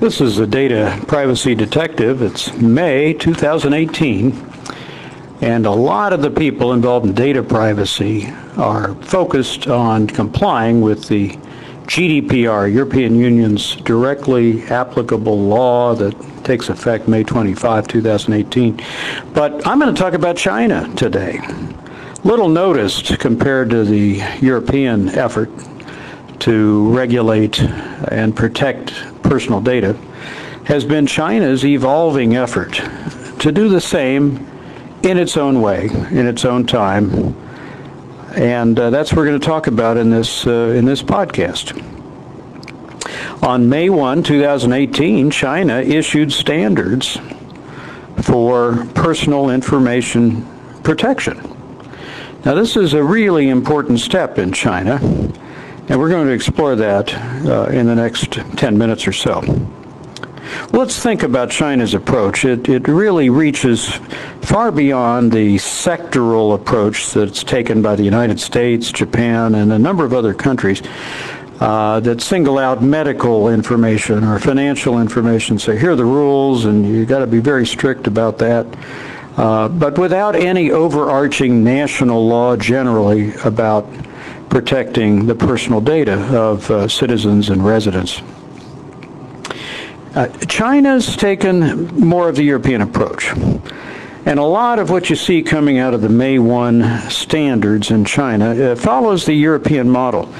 This is the Data Privacy Detective. It's May 2018, and a lot of the people involved in data privacy are focused on complying with the GDPR, European Union's directly applicable law that takes effect May 25, 2018. But I'm going to talk about China today. Little noticed compared to the European effort to regulate and protect personal data has been China's evolving effort to do the same in its own way, in its own time. And uh, that's what we're going to talk about in this, uh, in this podcast. On May 1, 2018, China issued standards for personal information protection. Now, this is a really important step in China and we're going to explore that uh, in the next 10 minutes or so. Let's think about China's approach. It, it really reaches far beyond the sectoral approach that's taken by the United States, Japan, and a number of other countries uh, that single out medical information or financial information, So here are the rules, and you've got to be very strict about that. Uh, but without any overarching national law generally about protecting the personal data of uh, citizens and residents. Uh, China's taken more of the European approach. And a lot of what you see coming out of the May 1 standards in China uh, follows the European model.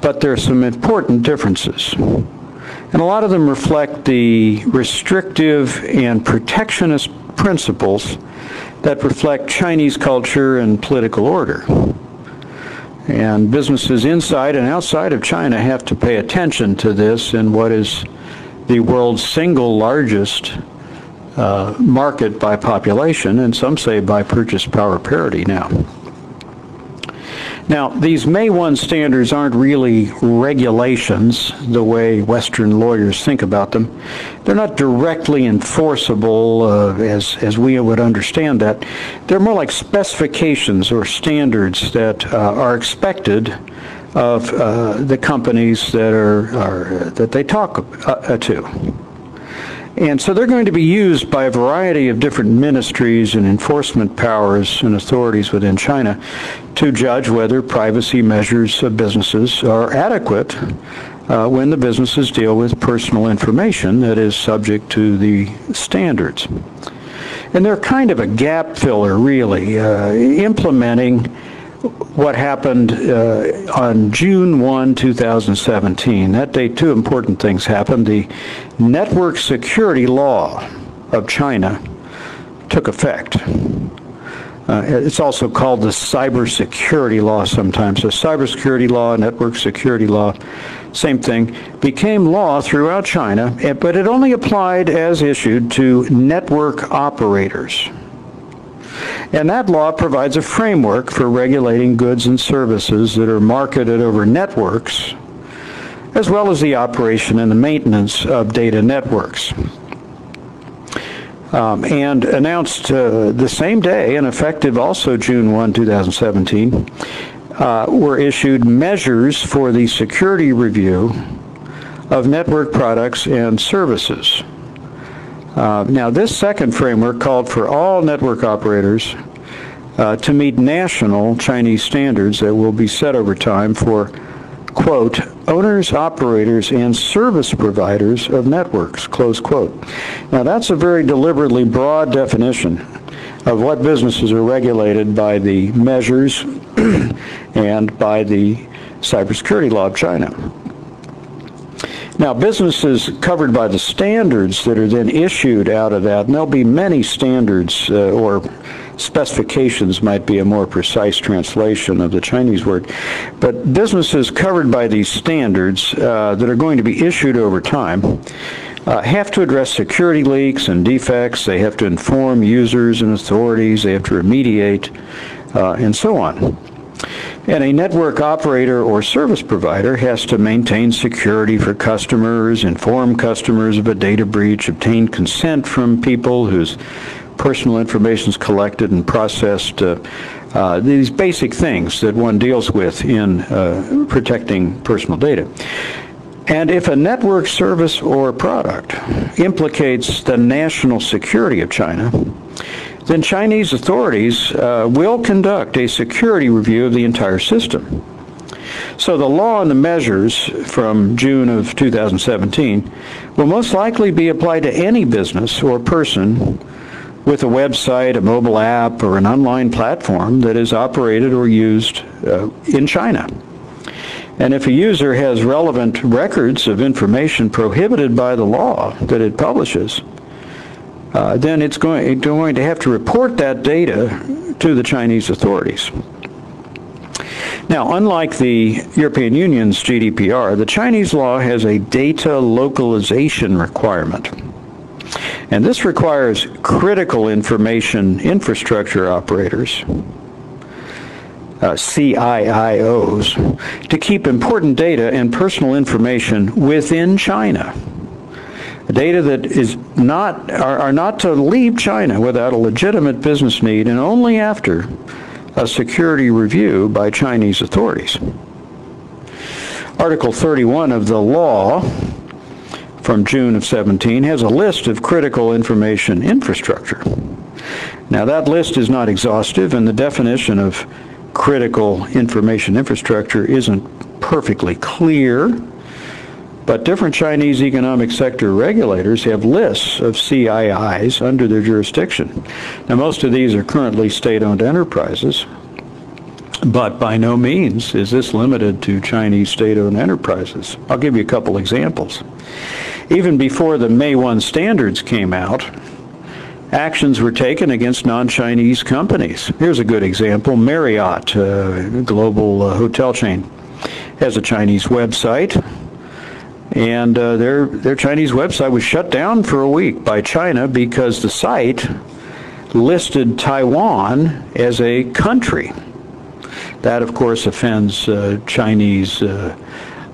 But there are some important differences. And a lot of them reflect the restrictive and protectionist principles that reflect Chinese culture and political order. And businesses inside and outside of China have to pay attention to this in what is the world's single largest uh, market by population, and some say by purchase power parity now. Now, these May 1 standards aren't really regulations the way Western lawyers think about them. They're not directly enforceable uh, as, as we would understand that. They're more like specifications or standards that uh, are expected of uh, the companies that are, are that they talk uh, to. And so they're going to be used by a variety of different ministries and enforcement powers and authorities within China to judge whether privacy measures of businesses are adequate uh, when the businesses deal with personal information that is subject to the standards. And they're kind of a gap filler, really, uh, implementing what happened uh, on June 1, 2017. That day, two important things happened. The network security law of China took effect. Uh, it's also called the cybersecurity law sometimes. The cybersecurity law, network security law, same thing, became law throughout China, eh, but it only applied as issued to network operators. And that law provides a framework for regulating goods and services that are marketed over networks, as well as the operation and the maintenance of data networks. Um, and announced uh, the same day and effective also June 1, 2017, uh, were issued measures for the security review of network products and services. Uh, now, this second framework called for all network operators uh, to meet national Chinese standards that will be set over time for, quote, owners, operators, and service providers of networks, close quote. Now, that's a very deliberately broad definition of what businesses are regulated by the measures and by the cybersecurity law of China. Now, businesses covered by the standards that are then issued out of that, and there'll be many standards uh, or specifications might be a more precise translation of the Chinese word, but businesses covered by these standards uh, that are going to be issued over time uh, have to address security leaks and defects, they have to inform users and authorities, they have to remediate, uh, and so on. And a network operator or service provider has to maintain security for customers, inform customers of a data breach, obtain consent from people whose personal information is collected and processed. Uh, uh, these basic things that one deals with in uh, protecting personal data. And if a network service or product implicates the national security of China, then Chinese authorities uh, will conduct a security review of the entire system. So the law and the measures from June of 2017 will most likely be applied to any business or person with a website, a mobile app, or an online platform that is operated or used uh, in China. And if a user has relevant records of information prohibited by the law that it publishes, uh, then it's going, going to have to report that data to the Chinese authorities. Now, unlike the European Union's GDPR, the Chinese law has a data localization requirement. And this requires critical information infrastructure operators, uh, CIIOs, to keep important data and personal information within China. Data that is not are, are not to leave China without a legitimate business need and only after a security review by Chinese authorities. Article 31 of the law from June of 17 has a list of critical information infrastructure. Now that list is not exhaustive and the definition of critical information infrastructure isn't perfectly clear, but different Chinese economic sector regulators have lists of CIIs under their jurisdiction. Now most of these are currently state-owned enterprises, but by no means is this limited to Chinese state-owned enterprises. I'll give you a couple examples. Even before the May 1 standards came out, actions were taken against non-Chinese companies. Here's a good example. Marriott, a global uh, hotel chain, has a Chinese website. And uh, their, their Chinese website was shut down for a week by China because the site listed Taiwan as a country. That, of course, offends uh, Chinese uh,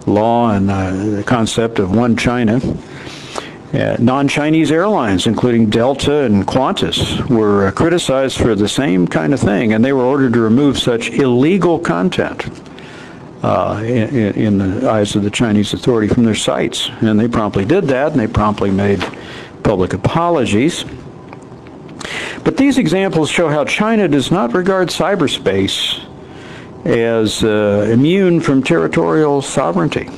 law and uh, the concept of one China. Uh, non-Chinese airlines, including Delta and Qantas, were uh, criticized for the same kind of thing, and they were ordered to remove such illegal content uh, in, in, the eyes of the Chinese authority from their sites. And they promptly did that, and they promptly made public apologies. But these examples show how China does not regard cyberspace as uh, immune from territorial sovereignty.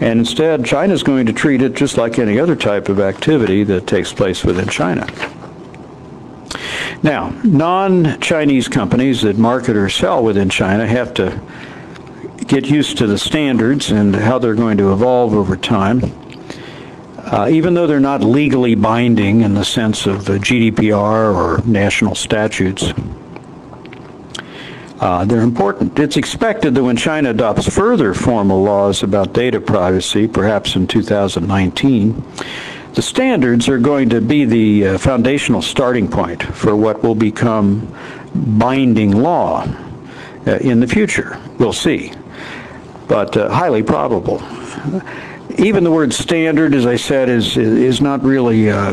And instead, China is going to treat it just like any other type of activity that takes place within China. Now, non-Chinese companies that market or sell within China have to get used to the standards and how they're going to evolve over time. Uh, even though they're not legally binding in the sense of GDPR or national statutes, uh, they're important. It's expected that when China adopts further formal laws about data privacy, perhaps in 2019, the standards are going to be the uh, foundational starting point for what will become binding law uh, in the future. We'll see, but uh, highly probable. Even the word standard, as I said, is is not really uh,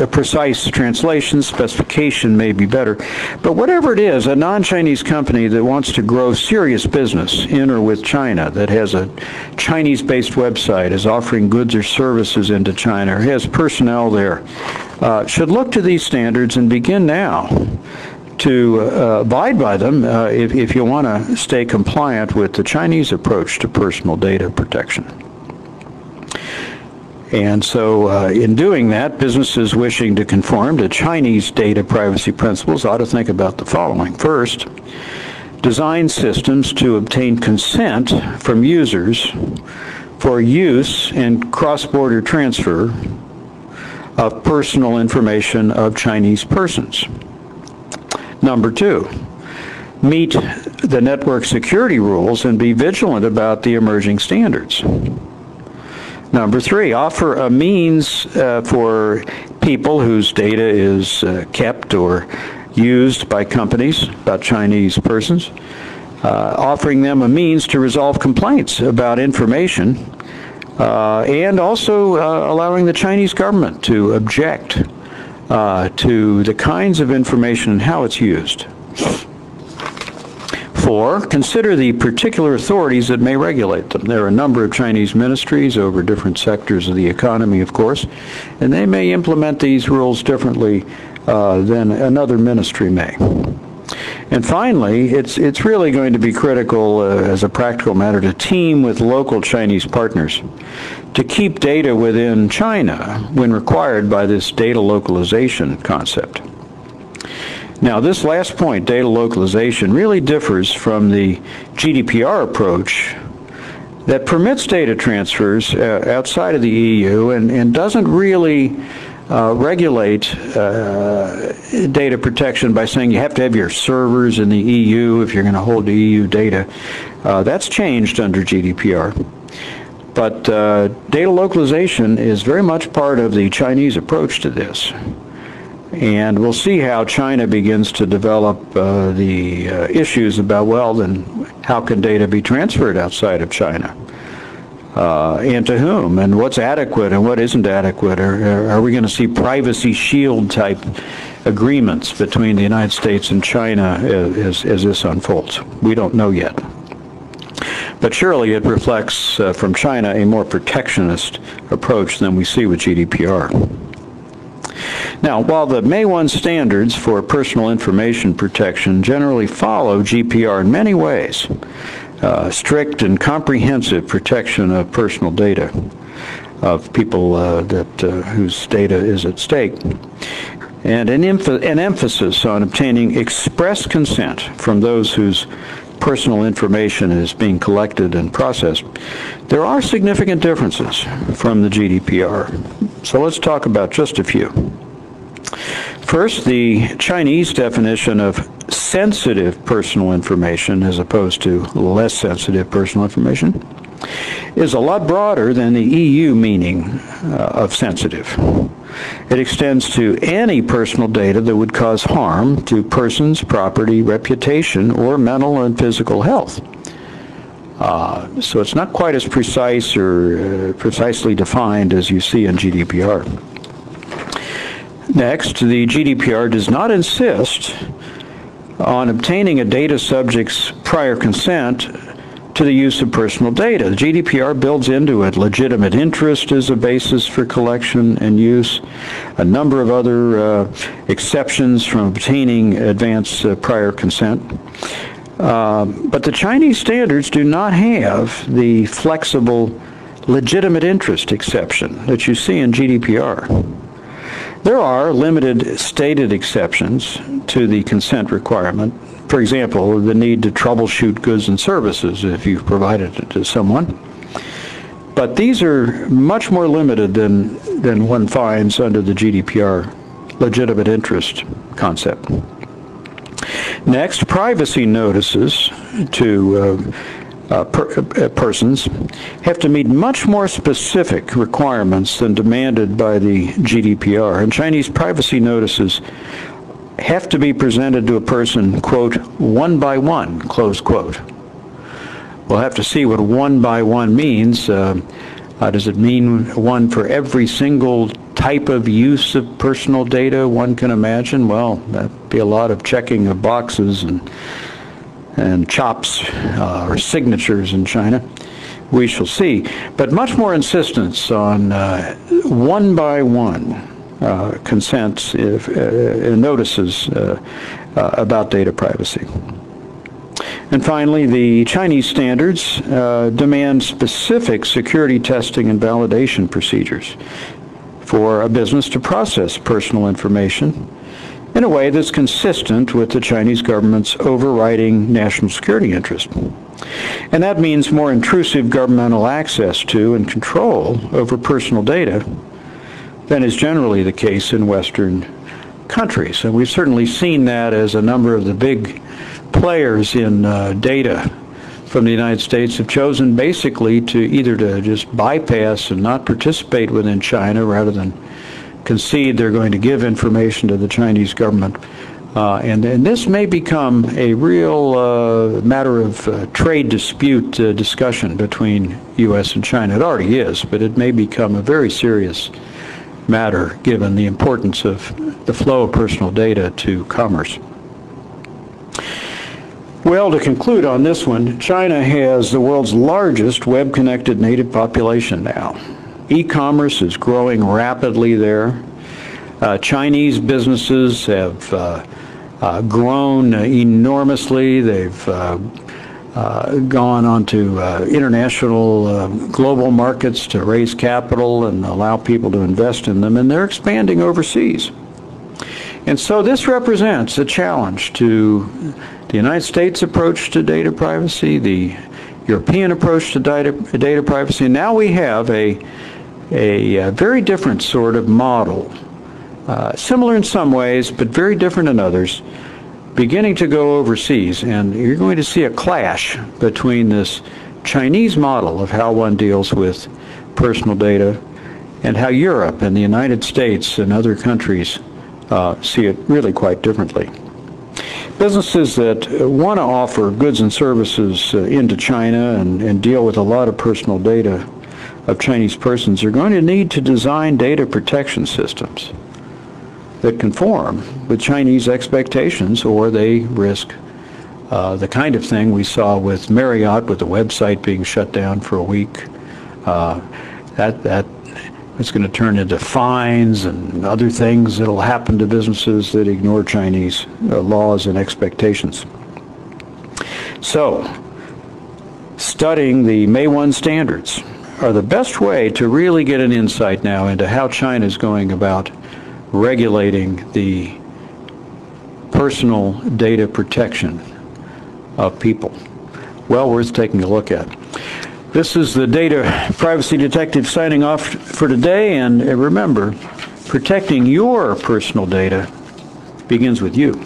a precise translation, specification may be better. But whatever it is, a non-Chinese company that wants to grow serious business in or with China, that has a Chinese-based website, is offering goods or services into China, or has personnel there, uh, should look to these standards and begin now to uh, abide by them uh, if, if you want to stay compliant with the Chinese approach to personal data protection. And so uh, in doing that, businesses wishing to conform to Chinese data privacy principles ought to think about the following. First, design systems to obtain consent from users for use and cross-border transfer of personal information of Chinese persons. Number two, meet the network security rules and be vigilant about the emerging standards. Number three, offer a means uh, for people whose data is uh, kept or used by companies about Chinese persons, uh, offering them a means to resolve complaints about information uh, and also uh, allowing the Chinese government to object uh, to the kinds of information and how it's used. Four, consider the particular authorities that may regulate them. There are a number of Chinese ministries over different sectors of the economy, of course, and they may implement these rules differently uh, than another ministry may. And finally, it's, it's really going to be critical uh, as a practical matter to team with local Chinese partners to keep data within China when required by this data localization concept. Now, this last point, data localization, really differs from the GDPR approach that permits data transfers uh, outside of the EU and, and doesn't really uh, regulate uh, data protection by saying you have to have your servers in the EU if you're going to hold the EU data. Uh, that's changed under GDPR. But uh, data localization is very much part of the Chinese approach to this. And we'll see how China begins to develop uh, the uh, issues about, well, then how can data be transferred outside of China? Uh, and to whom? And what's adequate and what isn't adequate? Are, are we going to see privacy shield type agreements between the United States and China as, as this unfolds? We don't know yet. But surely it reflects uh, from China a more protectionist approach than we see with GDPR. Now, while the May 1 standards for personal information protection generally follow GDPR in many ways, uh, strict and comprehensive protection of personal data of people uh, that uh, whose data is at stake, and an, an emphasis on obtaining express consent from those whose personal information is being collected and processed, there are significant differences from the GDPR. So let's talk about just a few. First, the Chinese definition of sensitive personal information as opposed to less sensitive personal information is a lot broader than the EU meaning uh, of sensitive. It extends to any personal data that would cause harm to persons, property, reputation, or mental and physical health. Uh, so it's not quite as precise or uh, precisely defined as you see in GDPR. Next, the GDPR does not insist on obtaining a data subject's prior consent to the use of personal data. The GDPR builds into it legitimate interest as a basis for collection and use, a number of other uh, exceptions from obtaining advance uh, prior consent. Uh, but the Chinese standards do not have the flexible legitimate interest exception that you see in GDPR. There are limited stated exceptions to the consent requirement for example, the need to troubleshoot goods and services if you've provided it to someone. But these are much more limited than, than one finds under the GDPR legitimate interest concept. Next, privacy notices to uh, uh, per, uh, persons have to meet much more specific requirements than demanded by the GDPR. And Chinese privacy notices have to be presented to a person, quote, one by one, close quote. We'll have to see what one by one means. Uh, uh, does it mean one for every single type of use of personal data one can imagine? Well, that'd be a lot of checking of boxes and and chops uh, or signatures in China. We shall see. But much more insistence on uh, one by one consents if, uh, notices uh, about data privacy. And finally, the Chinese standards uh, demand specific security testing and validation procedures for a business to process personal information in a way that's consistent with the Chinese government's overriding national security interest. And that means more intrusive governmental access to and control over personal data than is generally the case in Western countries. And we've certainly seen that as a number of the big players in uh, data from the United States have chosen basically to either to just bypass and not participate within China rather than concede they're going to give information to the Chinese government. Uh, and, and this may become a real uh, matter of uh, trade dispute uh, discussion between U.S. and China. It already is, but it may become a very serious matter given the importance of the flow of personal data to commerce. Well, to conclude on this one, China has the world's largest web-connected native population now. E-commerce is growing rapidly there. Uh, Chinese businesses have uh, uh, grown enormously. They've uh, uh, gone onto uh, international uh, global markets to raise capital and allow people to invest in them, and they're expanding overseas. And so this represents a challenge to the United States approach to data privacy, the European approach to data, data privacy. And now we have a, a, a very different sort of model, uh, similar in some ways, but very different in others, beginning to go overseas. And you're going to see a clash between this Chinese model of how one deals with personal data and how Europe and the United States and other countries uh, see it really quite differently. Businesses that want to offer goods and services uh, into China and, and deal with a lot of personal data of Chinese persons are going to need to design data protection systems that conform with Chinese expectations or they risk uh, the kind of thing we saw with Marriott with the website being shut down for a week. Uh, that, that it's going to turn into fines and other things that will happen to businesses that ignore Chinese uh, laws and expectations. So, studying the May 1 standards are the best way to really get an insight now into how China is going about regulating the personal data protection of people. Well worth taking a look at. This is the Data Privacy Detective signing off for today, and remember, protecting your personal data begins with you.